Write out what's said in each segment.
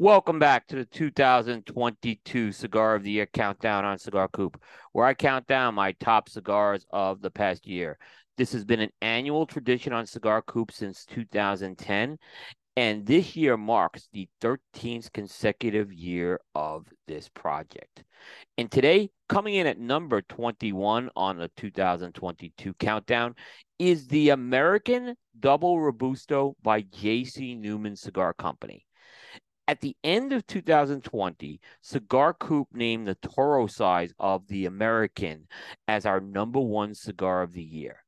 Welcome back to the 2022 Cigar of the Year Countdown on Cigar Coop, where I count down my top cigars of the past year. This has been an annual tradition on Cigar Coop since 2010, and this year marks the 13th consecutive year of this project. And today, coming in at number 21 on the 2022 countdown, is the American Double Robusto by J.C. Newman Cigar Company. At the end of 2020, Cigar Coop named the Toro size of the American as our number one cigar of the year.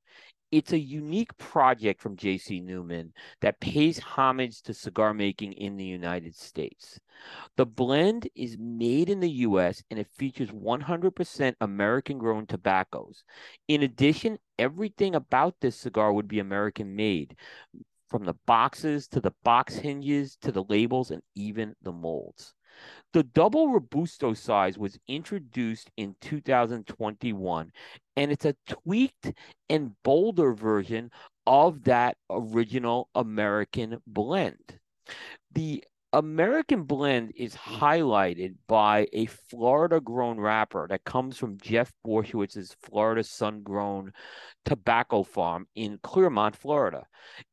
It's a unique project from J.C. Newman that pays homage to cigar making in the United States. The blend is made in the U.S. and it features 100% American grown tobaccos. In addition, everything about this cigar would be American made, from the boxes to the box hinges to the labels and even the molds. The double Robusto size was introduced in 2021, and it's a tweaked and bolder version of that original American blend. The American blend is highlighted by a Florida grown wrapper that comes from Jeff Borysiewicz's Florida sun grown tobacco farm in Clermont, Florida.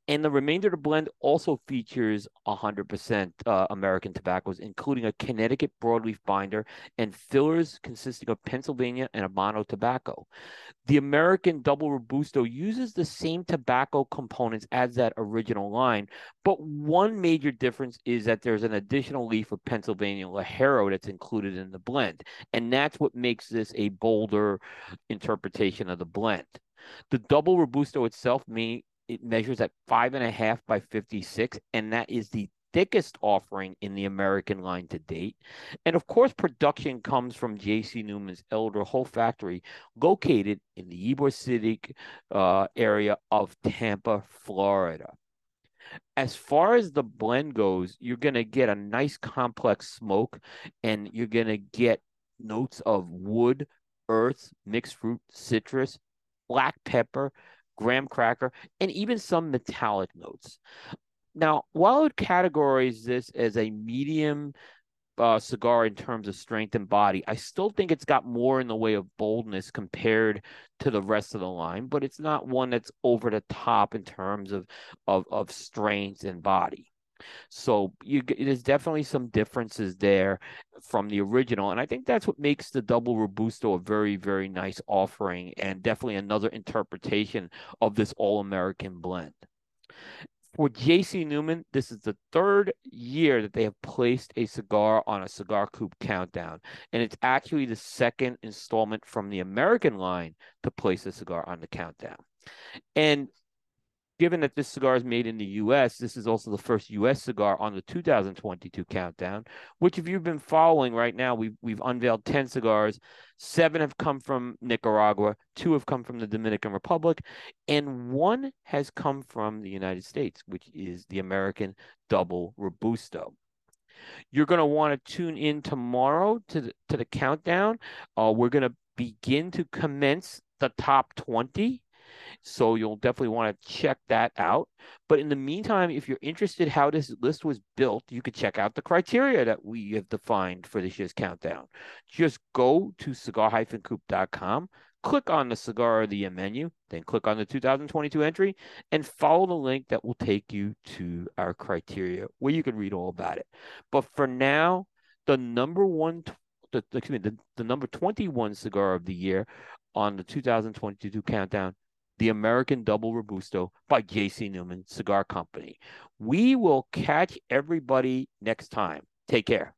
And the remainder of the blend also features 100% uh, American tobaccos, including a Connecticut broadleaf binder and fillers consisting of Pennsylvania and Habano tobacco. The American Double Robusto uses the same tobacco components as that original line, but one major difference is that there's an additional leaf of Pennsylvania Ligero that's included in the blend. And that's what makes this a bolder interpretation of the blend. The Double Robusto itself may it measures at five and a half by 56, and that is the thickest offering in the American line to date. And of course, production comes from J.C. Newman's El Reloj factory, located in the Ybor City uh, area of Tampa, Florida. As far as the blend goes, you're going to get a nice complex smoke, and you're going to get notes of wood, earth, mixed fruit, citrus, black pepper, graham cracker, and even some metallic notes. Now, while it categorizes this as a medium uh, cigar in terms of strength and body, I still think it's got more in the way of boldness compared to the rest of the line, but it's not one that's over the top in terms of of, of strength and body. So you there's definitely some differences there from the original, and I think that's what makes the double robusto a very very nice offering, and definitely another interpretation of this all American blend. For JC Newman, this is the third year that they have placed a cigar on a Cigar Coop countdown. And it's actually the second installment from the American line to place a cigar on the countdown. And given that this cigar is made in the US, this is also the first US cigar on the 2022 countdown, which if you've been following right now, we've we've unveiled 10 cigars. Seven have come from Nicaragua, two have come from the Dominican Republic, and one has come from the United States, which is the American Double Robusto. You're going to want to tune in tomorrow to the, to the countdown. Uh, we're going to begin to commence the top 20 so you'll definitely want to check that out. But in the meantime, if you're interested how this list was built, you could check out the criteria that we have defined for this year's countdown. Just go to cigar-coop.com, click on the cigar of the year menu, then click on the 2022 entry and follow the link that will take you to our criteria where you can read all about it. But for now, the number one the, excuse me, the, the number 21 cigar of the year on the 2022 countdown the American Double Robusto by JC Newman Cigar Company. We will catch everybody next time. Take care.